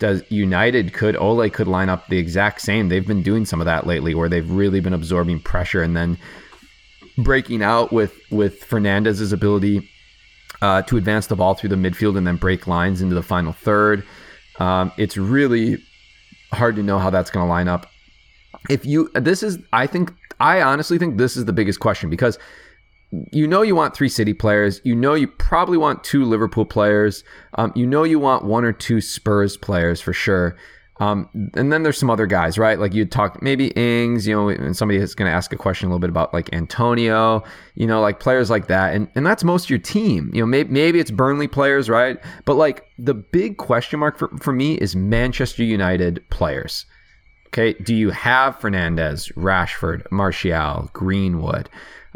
Does United could Ole could line up the exact same? They've been doing some of that lately, where they've really been absorbing pressure and then breaking out with with Fernandes's ability uh, to advance the ball through the midfield and then break lines into the final third. Um, it's really hard to know how that's going to line up. If you, this is, I think, I honestly think this is the biggest question because you know you want three City players. You know you probably want two Liverpool players. Um, you know you want one or two Spurs players for sure. Um, and then there's some other guys, right? Like you'd talk maybe Ings, you know, and somebody is going to ask a question a little bit about like Antonio, you know, like players like that. And, and that's most your team. You know, maybe, maybe it's Burnley players, right? But like the big question mark for, for me is Manchester United players. Okay. Do you have Fernandes, Rashford, Martial, Greenwood?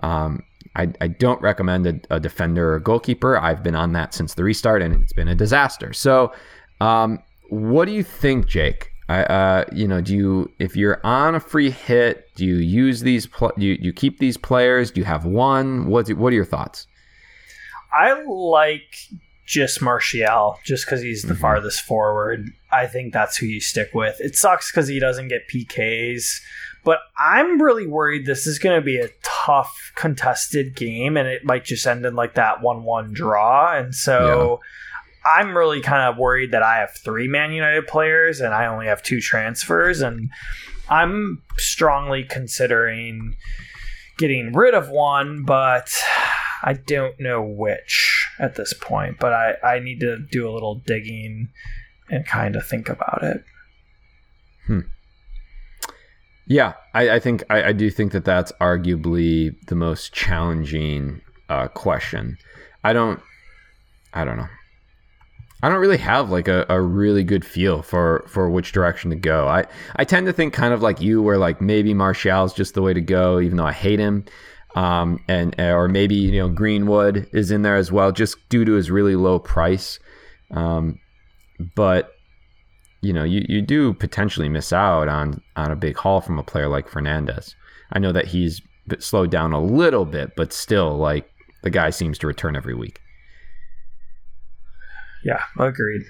Um, I, I don't recommend a, a defender or goalkeeper. I've been on that since the restart and it's been a disaster. So, um, what do you think, Jake? I, uh, you know, do you if you're on a free hit, do you use these? Pl- do, you, do you keep these players? Do you have one? What What are your thoughts? I like just Martial, just because he's the mm-hmm. farthest forward. I think that's who you stick with. It sucks because he doesn't get PKs, but I'm really worried this is going to be a tough contested game, and it might just end in like that one-one draw. And so. Yeah I'm really kind of worried that I have three Man United players and I only have two transfers, and I'm strongly considering getting rid of one, but I don't know which at this point. But I, I need to do a little digging and kind of think about it. Hmm. Yeah, I, I think I, I, do think that that's arguably the most challenging uh, question. I don't, I don't know. I don't really have like a, a really good feel for for which direction to go. I, I tend to think kind of like you, where like maybe Martial's just the way to go, even though I hate him. Um, and or maybe you know Greenwood is in there as well, just due to his really low price. Um, but you know you, you do potentially miss out on on a big haul from a player like Fernandes. I know that he's slowed down a little bit, but still, like the guy seems to return every week. Yeah, agreed.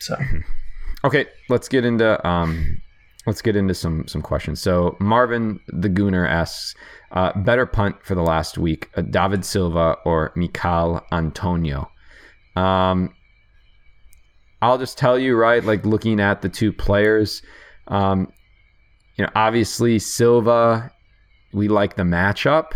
So, okay, let's get into um, let's get into some some questions. So Marvin the Gooner asks, uh, better punt for the last week, uh, David Silva or Michail Antonio? Um, I'll just tell you, right? Like looking at the two players, um, you know, obviously Silva, we like the matchup,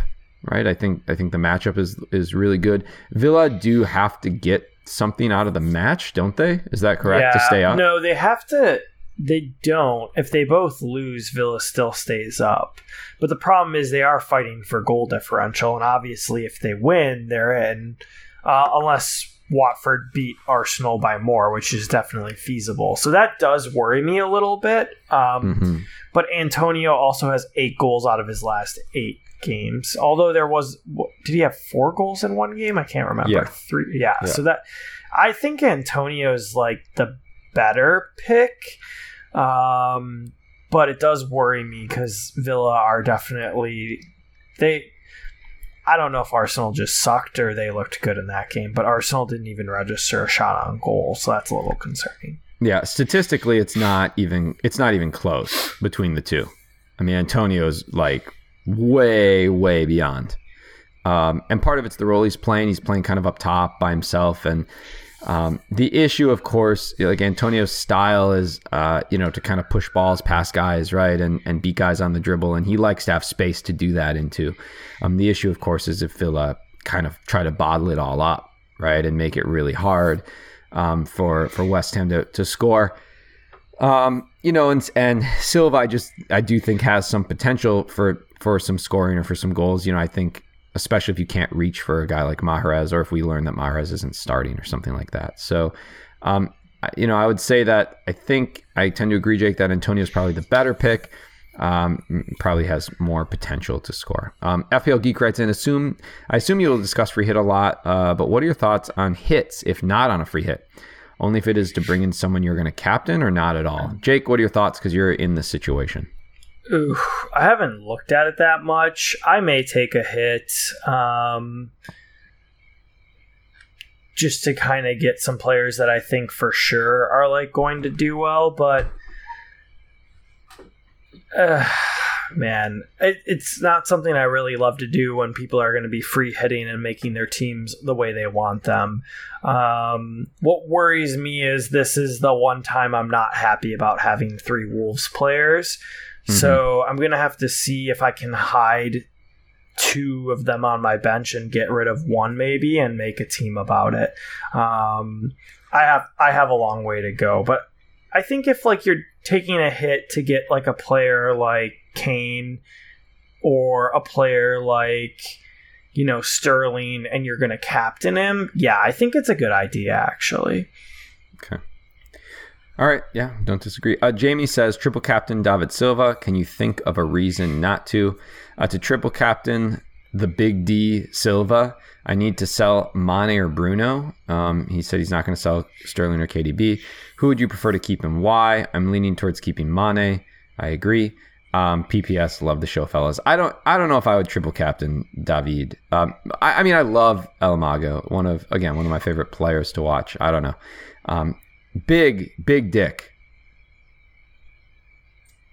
right? I think I think the matchup is is really good. Villa do have to get something out of the match, don't they? Is that correct yeah, to stay up? No, they have to. They don't. If they both lose, Villa still stays up. But the problem is they are fighting for goal differential, and obviously, if they win, they're in. Uh, unless Watford beat Arsenal by more, which is definitely feasible. So that does worry me a little bit. Um, mm-hmm. But Antonio also has eight goals out of his last eight games. Although there was, did he have four goals in one game? I can't remember. Yeah. Three. Yeah. yeah. So that I think Antonio's like the better pick. Um, but it does worry me because Villa are definitely they. I don't know if Arsenal just sucked or they looked good in that game, but Arsenal didn't even register a shot on goal, so that's a little concerning. Yeah, statistically, it's not even it's not even close between the two. I mean, Antonio's like way, way beyond. Um, and part of it's the role he's playing. He's playing kind of up top by himself. And um, the issue, of course, like Antonio's style is, uh, you know, to kind of push balls past guys, right, and and beat guys on the dribble, and he likes to have space to do that into. Um, the issue, of course, is if Villa kind of try to bottle it all up, right, and make it really hard um, for for West Ham to to score. Um, you know, and and Silva, I just I do think has some potential for for some scoring or for some goals. You know, I think especially if you can't reach for a guy like Mahrez or if we learn that Mahrez isn't starting or something like that. So, um, you know, I would say that I think I tend to agree, Jake, that Antonio is probably the better pick. Um, probably has more potential to score. Um, FPL Geek writes in, assume I assume you will discuss free hit a lot, uh, but what are your thoughts on hits if not on a free hit? Only if it is to bring in someone you're going to captain or not at all. Jake, what are your thoughts because you're in this situation? Ooh, I haven't looked at it that much. I may take a hit um, just to kind of get some players that I think for sure are like going to do well, but uh, man, it, it's not something I really love to do when people are going to be free hitting and making their teams the way they want them. Um, what worries me is this is the one time I'm not happy about having three Wolves players So I'm gonna have to see if I can hide two of them on my bench and get rid of one maybe and make a team about it. Um, I have I have a long way to go, but I think if like you're taking a hit to get like a player like Kane or a player like you know Sterling and you're going to captain him, yeah, I think it's a good idea actually. Okay. All right, yeah, don't disagree. Uh, Jamie says triple captain David Silva. Can you think of a reason not to? Uh, to triple captain the big D Silva, I need to sell Mane or Bruno. Um, he said he's not going to sell Sterling or KDB. Who would you prefer to keep and why? I'm leaning towards keeping Mane. I agree. Um, PPS, love the show, fellas. I don't, I don't know if I would triple captain David. Um, I, I, mean, I love El Mago, one of again one of my favorite players to watch. I don't know. Um, big, big dick.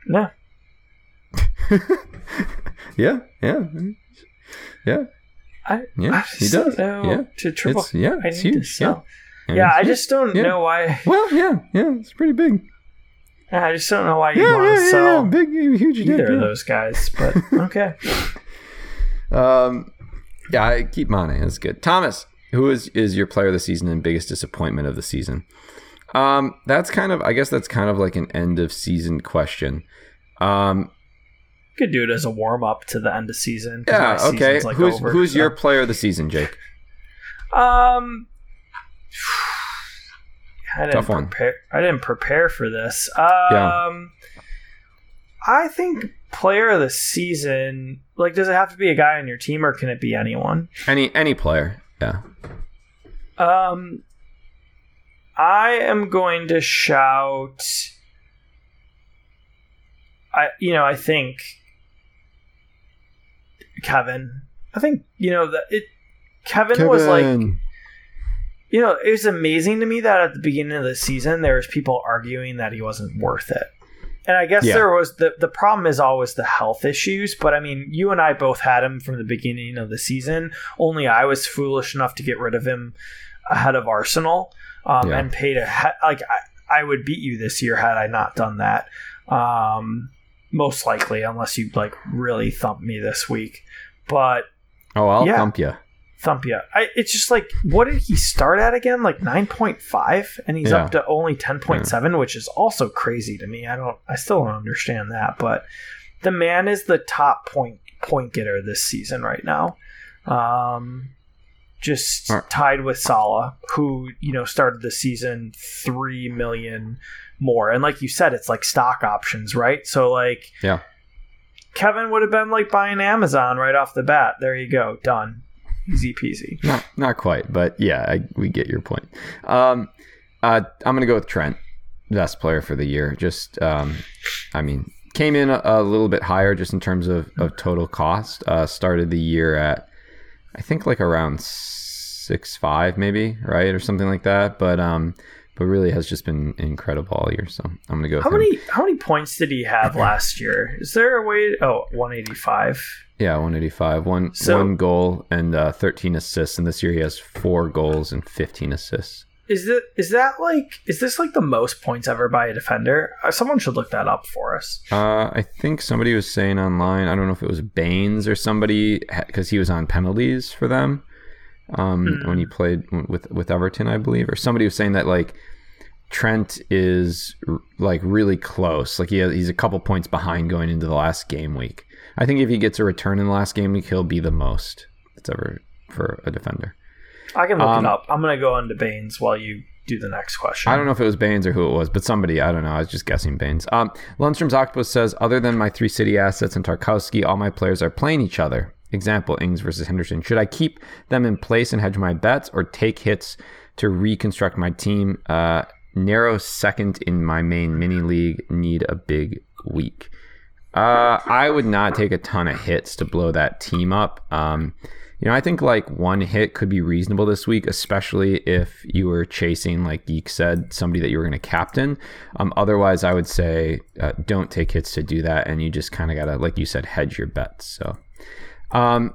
Yeah. yeah, yeah, yeah. I, yeah, I he does. yeah, to triple. It's, yeah, I it's need huge. to sell. Yeah, Yeah, I just don't Yeah. know why. Well, yeah, yeah, it's pretty big. I just don't know why you Yeah, want yeah, to yeah, sell yeah, big, huge dick. either yeah. of those guys. But okay, Um, yeah, I keep Mane. That's good. Thomas, who is is your player of the season and biggest disappointment of the season? Um, that's kind of, I guess that's kind of like an end of season question. Um, could do it as a warm up to the end of season. yeah, okay. like, who's over, who's so. your player of the season, Jake? Um, I didn't Tough one. prepare. I didn't prepare for this. Um, Yeah. I think player of the season. Like, does it have to be a guy on your team, or can it be anyone? Any any player? Yeah. Um, I am going to shout. I you know I think Kevin. I think you know that it. Kevin, was like you know it was amazing to me that at the beginning of the season there was people arguing that he wasn't worth it. And I guess Yeah. there was the the problem is always the health issues, but I mean, you and I both had him from the beginning of the season. Only I was foolish enough to get rid of him ahead of Arsenal um, Yeah. and paid a he- like I, I would beat you this year had I not done that. Um, most likely, unless you like really thump me this week. But Oh, I'll Yeah. thump you. thump you. I, it's just like, what did he start at again? Like nine point five, and he's Yeah. up to only ten point seven, which is also crazy to me. I don't, I still don't understand that. But the man is the top point point getter this season right now. Um, just Alright. tied with Salah, who you know started the season three million more, and like you said, it's like stock options, right? So like, Yeah. Kevin would have been like buying Amazon right off the bat. There you go, done, easy peasy. Not not quite, but yeah, I, we get your point. Um, uh, I'm gonna go with Trent, best player for the year. Just, um, I mean, came in a, a little bit higher just in terms of, of total cost. Uh, started the year at, I think like around six five maybe, right, or something like that. But um, but really has just been incredible all year. So I'm gonna go. How him. many how many points did he have last year? Is there a way? Oh, 185. Yeah, 185. One So- one goal and uh, 13 assists, and this year he has four goals and 15 assists. Is that is that like is this like the most points ever by a defender? Uh, Someone should look that up for us. Uh, I think somebody was saying online. I don't know if it was Baines or somebody because he was on penalties for them um, Mhm. when he played with with Everton, I believe, or somebody was saying that like Trent is r- like really close. Like he has, he's a couple points behind going into the last game week. I think if he gets a return in the last game week, he'll be the most that's ever for a defender. I can look Um, it up. I'm gonna go into Baines while you do the next question. I don't know if it was Baines or who it was, but somebody, I don't know. I was just guessing Baines. Um, Lundstram's Octopus says, other than my three city assets and Tarkowski, all my players are playing each other. Example, Ings versus Henderson. Should I keep them in place and hedge my bets or take hits to reconstruct my team? Uh, narrow second in my main mini league, need a big week. Uh, I would not take a ton of hits to blow that team up. Um, you know, I think like one hit could be reasonable this week, especially if you were chasing, like Geek said, somebody that you were going to captain. Um, otherwise, I would say uh, don't take hits to do that, and you just kind of got to, like you said, hedge your bets. So, um,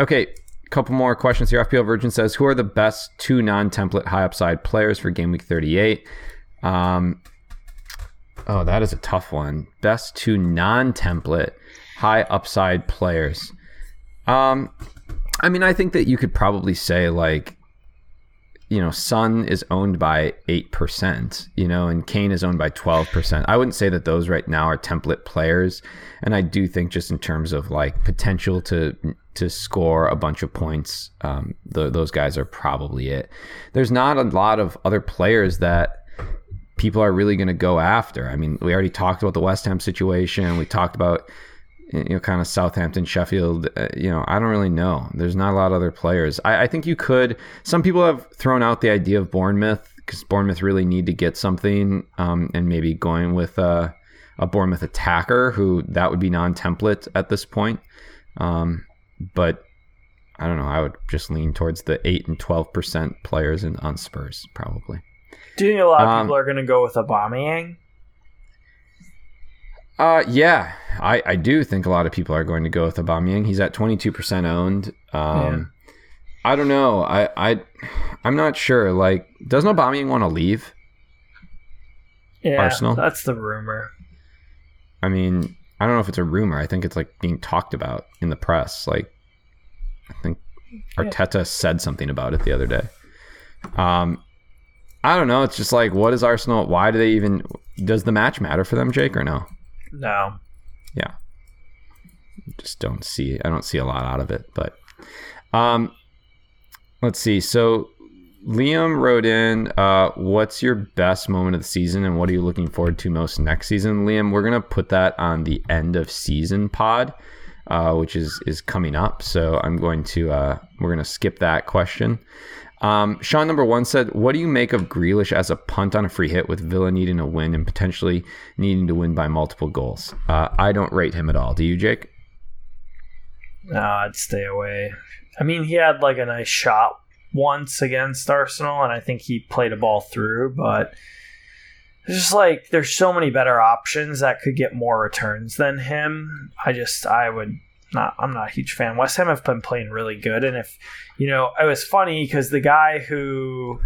okay, couple more questions here. FPL Virgin says, who are the best two non-template high upside players for Game Week 38? Um, Oh, that is a tough one. Best two non-template high upside players. Um, I mean, I think that you could probably say like, you know, Son is owned by eight percent, you know, and Kane is owned by twelve percent. I wouldn't say that those right now are template players, and I do think just in terms of like potential to to score a bunch of points, um, the, those guys are probably it. There's not a lot of other players that people are really going to go after. I mean, we already talked about the West Ham situation. We talked about you know kind of Southampton, Sheffield. Uh, you know, I don't really know. There's not a lot of other players. I, I think you could. Some people have thrown out the idea of Bournemouth because Bournemouth really need to get something, um, and maybe going with a, a Bournemouth attacker who that would be non-template at this point. Um, but I don't know. I would just lean towards the eight and twelve percent players in on Spurs probably. Do you think a lot of um, people are going to go with Aubameyang? Uh, yeah, I, I do think a lot of people are going to go with Aubameyang. He's at twenty two percent owned. Um, yeah. I don't know. I I I'm not sure. Like, doesn't Aubameyang want to leave? Yeah, Arsenal. That's the rumor. I mean, I don't know if it's a rumor. I think it's like being talked about in the press. Like, I think Arteta yeah. said something about it the other day. Um, I don't know. It's just like, what is Arsenal? Why do they even? Does the match matter for them, Jake, or no? No. Yeah. Just don't see. I don't see a lot out of it, but um, let's see. So Liam wrote in, uh, what's your best moment of the season and what are you looking forward to most next season? Liam, we're to put that on the end of season pod, uh, which is, is coming up. So I'm going to, uh, we're to skip that question. Um, Sean number one said, What do you make of Grealish as a punt on a free hit with Villa needing a win and potentially needing to win by multiple goals? Uh, I don't rate him at all. Do you, Jake? No, I'd stay away. I mean, he had like a nice shot once against Arsenal, and I think he played a ball through, but it's just like there's so many better options that could get more returns than him. I just I would not I'm not a huge fan. West Ham have been playing really good, and if you know, it was funny because the guy who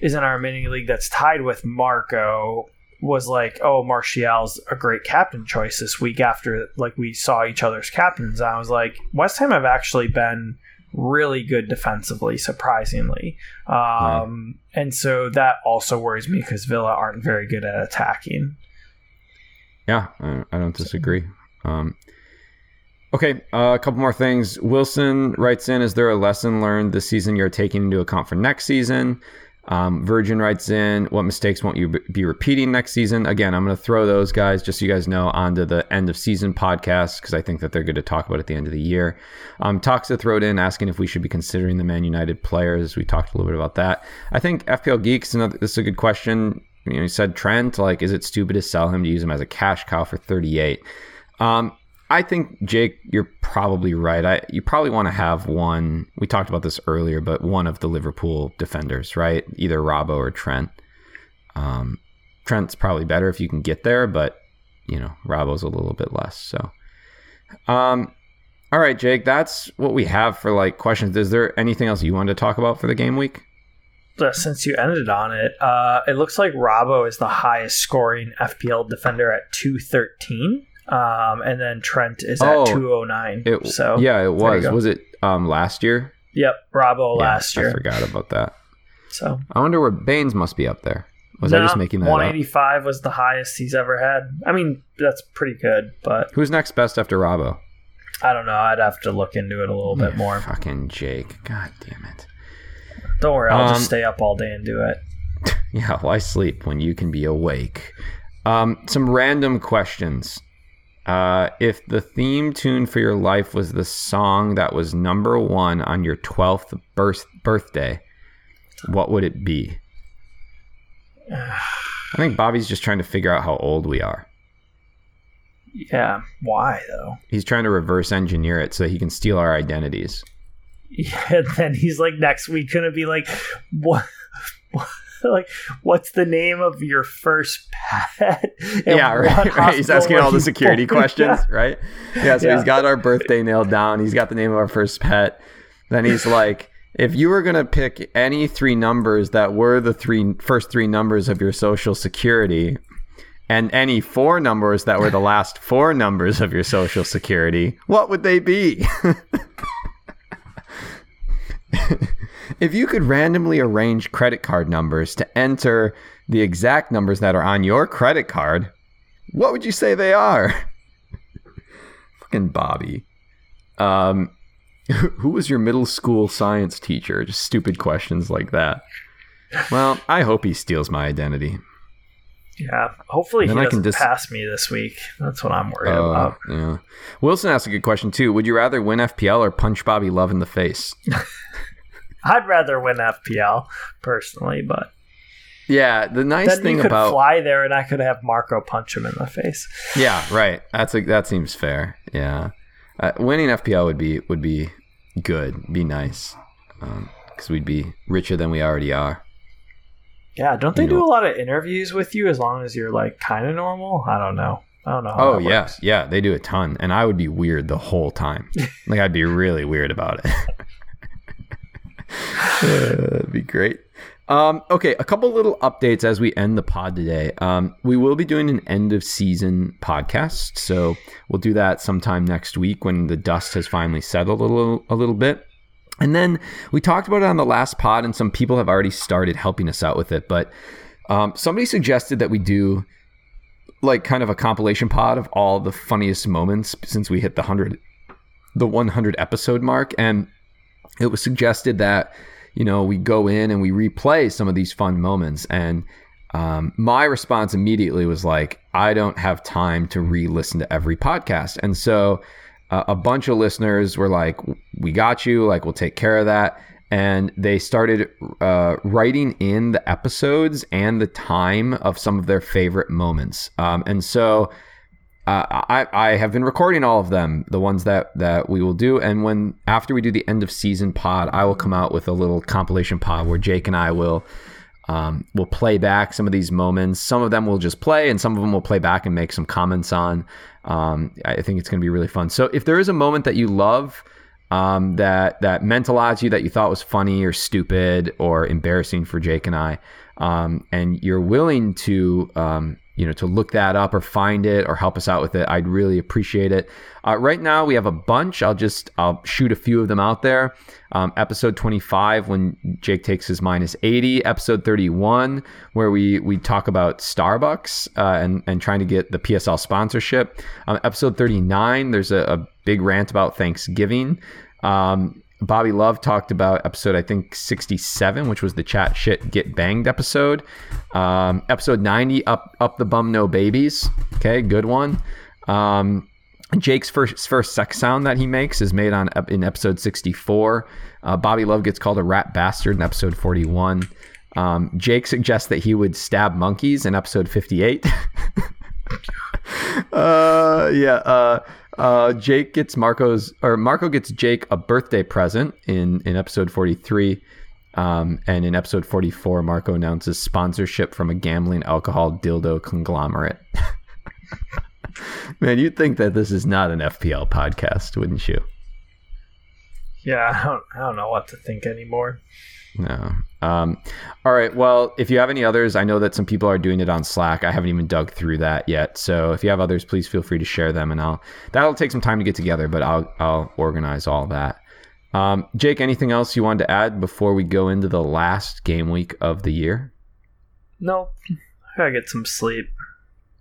is in our mini league that's tied with Marco was like, "Oh, Martial's a great captain choice this week." After like we saw each other's captains, I was like, West Ham have actually been really good defensively, surprisingly. Um, right. And so that also worries me because Villa aren't very good at attacking. Yeah, I don't disagree. Um, okay, uh, a couple more things. Wilson writes in Is there a lesson learned this season you're taking into account for next season? Um, Virgin writes in, what mistakes won't you be repeating next season? Again, I'm going to throw those guys, just so you guys know, onto the end of season podcast because I think that they're good to talk about at the end of the year. Um, Toxa wrote in asking if we should be considering the Man United players. We talked a little bit about that. I think FPL Geeks, another, this is a good question. You know, he said Trent, like, is it stupid to sell him to use him as a cash cow for 38? Um, I think Jake, you're probably right. I you probably want to have one. We talked about this earlier, but one of the Liverpool defenders, right? Either Robbo or Trent. Um, Trent's probably better if you can get there, but you know Robbo's a little bit less. So, um, all right, Jake, that's what we have for like questions. Is there anything else you wanted to talk about for the game week? Since you ended on it, uh, it looks like Robbo is the highest scoring FPL defender at two thirteen. Um, and then Trent is at oh, 209. It, so yeah, it was. Was it um, last year? Yep, Robbo yeah, last year. I forgot about that. So I wonder where Baines must be up there. Was no, I just making that 185 up? was the highest he's ever had. I mean, that's pretty good, but who's next best after Robbo? I don't know. I'd have to look into it a little bit more. Fucking Jake. God damn it. Don't worry, I'll um, just stay up all day and do it. Yeah, why sleep when you can be awake? Um, some random questions. Uh, if the theme tune for your life was the song that was number one on your 12th birth- birthday, what would it be? I think Bobby's just trying to figure out how old we are. Yeah, why though? He's trying to reverse engineer it so he can steal our identities. Yeah, and then he's like next week gonna be like, what? like, what's the name of your first pet? yeah, right, right. He's asking all the security questions, right? Yeah, so yeah. he's got our birthday nailed down. He's got the name of our first pet. Then he's like, if you were going to pick any three numbers that were the three first three numbers of your social security, and any four numbers that were the last four numbers of your social security, what would they be? if you could randomly arrange credit card numbers to enter the exact numbers that are on your credit card, what would you say they are? Fucking Bobby. Um, who was your middle school science teacher? Just stupid questions like that. Well, I hope he steals my identity. Yeah, hopefully Then he I doesn't dis- pass me this week. That's what I'm worried Uh, about. yeah. Wilson asked a good question too. Would you rather win FPL or punch Bobby Love in the face? I'd rather win FPL personally, but Yeah, the nice then thing you could about fly there and I could have Marco punch him in the face. yeah, right. That's a, that seems fair. Yeah, uh, winning FPL would be would be good, be nice, because we'd be richer than we already are. Yeah, don't they do know- a lot of interviews with you as long as you're like kind of normal? I don't know. I don't know. How Oh yeah, works. yeah, they do a ton, and I would be weird the whole time. like I'd be really weird about it. Uh, That'd be great. Um, okay, a couple little updates as we end the pod today. Um, we will be doing an end of season podcast, so we'll do that sometime next week when the dust has finally settled a little a little bit. And then we talked about it on the last pod, and some people have already started helping us out with it. But um, somebody suggested that we do like kind of a compilation pod of all the funniest moments since we hit the hundred, the one hundred episode mark, and it was suggested that you know we go in and we replay some of these fun moments and um, my response immediately was like i don't have time to re-listen to every podcast and so uh, a bunch of listeners were like we got you like we'll take care of that and they started uh, writing in the episodes and the time of some of their favorite moments um, and so uh, I, I have been recording all of them, the ones that, that we will do. And when after we do the end of season pod, I will come out with a little compilation pod where Jake and I will um, will play back some of these moments. Some of them will just play, and some of them will play back and make some comments on. Um, I think it's going to be really fun. So if there is a moment that you love, um, that that mentalized you, that you thought was funny or stupid or embarrassing for Jake and I, um, and you're willing to um, you know to look that up or find it or help us out with it, I'd really appreciate it. Uh, right now we have a bunch. I'll just I'll shoot a few of them out there. Um, episode 25 when Jake takes his minus 80. Episode 31 where we we talk about Starbucks uh, and and trying to get the PSL sponsorship. Um, episode 39 there's a, a big rant about Thanksgiving. Um, Bobby Love talked about episode I think 67, which was the chat shit get banged episode. Um, episode 90, up up the bum no babies. Okay, good one. Um, Jake's first first sex sound that he makes is made on in episode 64. Uh, Bobby Love gets called a rat bastard in episode 41. Um, Jake suggests that he would stab monkeys in episode 58. uh, yeah. Uh, uh, Jake gets Marco's or Marco gets Jake a birthday present in in episode 43. Um, and in episode 44, Marco announces sponsorship from a gambling alcohol dildo conglomerate. Man, you'd think that this is not an FPL podcast, wouldn't you? Yeah, I don't, I don't know what to think anymore. No. Um, all right. Well, if you have any others, I know that some people are doing it on Slack. I haven't even dug through that yet. So if you have others, please feel free to share them, and I'll that'll take some time to get together, but I'll I'll organize all that. Um, Jake, anything else you wanted to add before we go into the last game week of the year? Nope. I gotta get some sleep.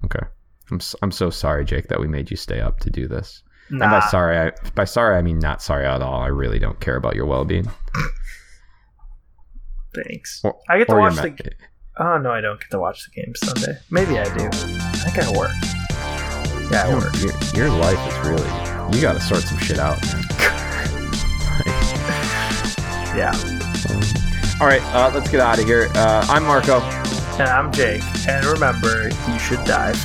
Okay. I'm s- I'm so sorry, Jake, that we made you stay up to do this. Nah. And by sorry, I by sorry I mean not sorry at all. I really don't care about your well being. Thanks. Or- I get to watch me- the. Oh no, I don't get to watch the game Sunday. Maybe I do. I think I work. Yeah, I Your, work. your, your life is really you got to sort some shit out. Yeah. All right, uh, let's get out of here. Uh, I'm Marco. And I'm Jake. And remember, you should dive.